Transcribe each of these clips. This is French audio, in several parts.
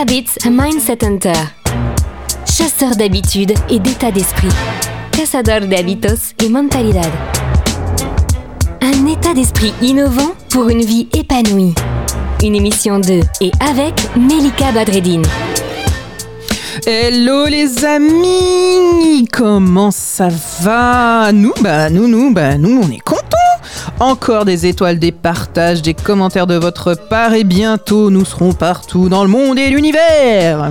Habits Mindset Hunter. Chasseur d'habitudes et d'état d'esprit. Cazador de hábitos y mentalidad. Un état d'esprit innovant pour une vie épanouie. Une émission de et avec Melika Badreddine. Hello les amis, comment ça va? Nous, bah nous, nous, bah nous, on est contents. Encore des étoiles, des partages, des commentaires de votre part et bientôt nous serons partout dans le monde et l'univers.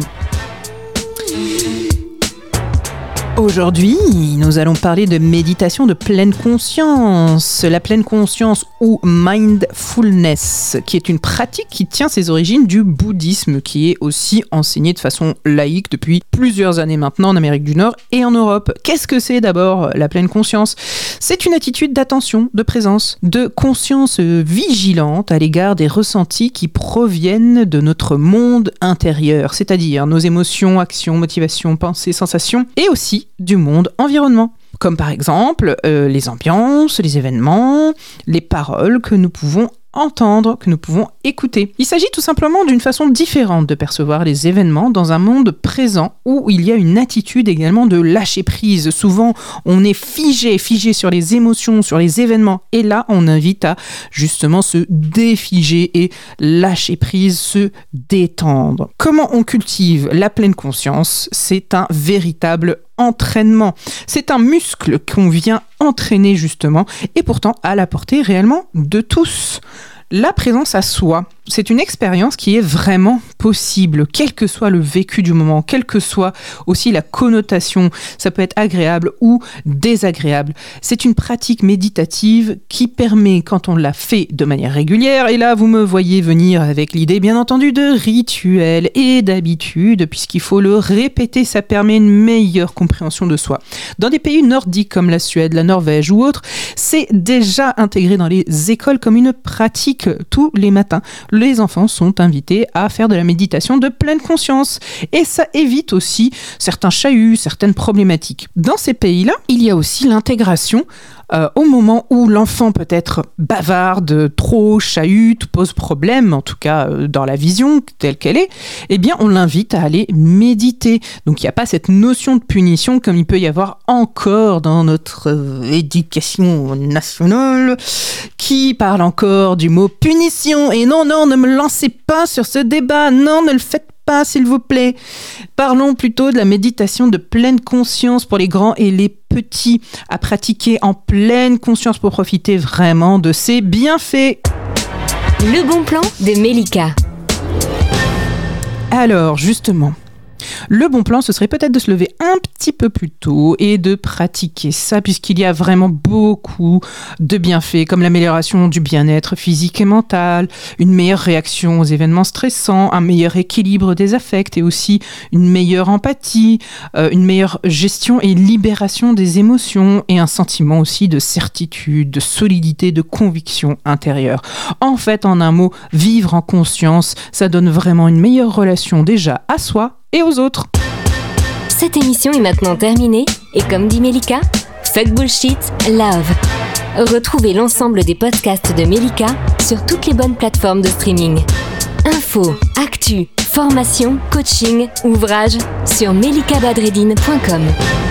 Aujourd'hui, nous allons parler de méditation de pleine conscience. La pleine conscience ou mindfulness, qui est une pratique qui tient ses origines du bouddhisme, qui est aussi enseigné de façon laïque depuis plusieurs années maintenant en Amérique du Nord et en Europe. Qu'est-ce que c'est d'abord la pleine conscience? C'est une attitude d'attention, de présence, de conscience vigilante à l'égard des ressentis qui proviennent de notre monde intérieur, c'est-à-dire nos émotions, actions, motivations, pensées, sensations, et aussi du monde environnement comme par exemple euh, les ambiances, les événements, les paroles que nous pouvons entendre, que nous pouvons écouter. Il s'agit tout simplement d'une façon différente de percevoir les événements dans un monde présent où il y a une attitude également de lâcher prise. Souvent, on est figé, figé sur les émotions, sur les événements. Et là, on invite à justement se défiger et lâcher prise, se détendre. Comment on cultive la pleine conscience? C'est un véritable entraînement. C'est un muscle qu'on vient entraîner justement et pourtant à la portée réellement de tous. La présence à soi, c'est une expérience qui est vraiment possible, quel que soit le vécu du moment, quelle que soit aussi la connotation. Ça peut être agréable ou désagréable. C'est une pratique méditative qui permet, quand on l'a fait de manière régulière, et là vous me voyez venir avec l'idée bien entendu de rituel et d'habitude, puisqu'il faut le répéter, ça permet une meilleure compréhension de soi. Dans des pays nordiques comme la Suède, la Norvège ou autres, c'est déjà intégré dans les écoles comme une pratique tous les matins les enfants sont invités à faire de la méditation de pleine conscience. Et ça évite aussi certains chahuts, certaines problématiques. Dans ces pays-là, il y a aussi l'intégration euh, au moment où l'enfant peut être bavarde, trop chahute, pose problème, en tout cas euh, dans la vision telle qu'elle est, eh bien on l'invite à aller méditer. Donc il n'y a pas cette notion de punition comme il peut y avoir encore dans notre euh, éducation nationale qui parle encore du mot punition. Et non, non, ne me lancez pas sur ce débat, non, ne le faites pas, s'il vous plaît. Parlons plutôt de la méditation de pleine conscience pour les grands et les petits à pratiquer en pleine conscience pour profiter vraiment de ses bienfaits. Le bon plan de Melika. Alors, justement, le bon plan, ce serait peut-être de se lever un petit peu plus tôt et de pratiquer ça, puisqu'il y a vraiment beaucoup de bienfaits, comme l'amélioration du bien-être physique et mental, une meilleure réaction aux événements stressants, un meilleur équilibre des affects et aussi une meilleure empathie, euh, une meilleure gestion et libération des émotions et un sentiment aussi de certitude, de solidité, de conviction intérieure. En fait, en un mot, vivre en conscience, ça donne vraiment une meilleure relation déjà à soi et aux autres. Cette émission est maintenant terminée et comme dit Melika, fuck bullshit, love. Retrouvez l'ensemble des podcasts de Melika sur toutes les bonnes plateformes de streaming. Info, actu, formation, coaching, ouvrages sur melikabadredine.com.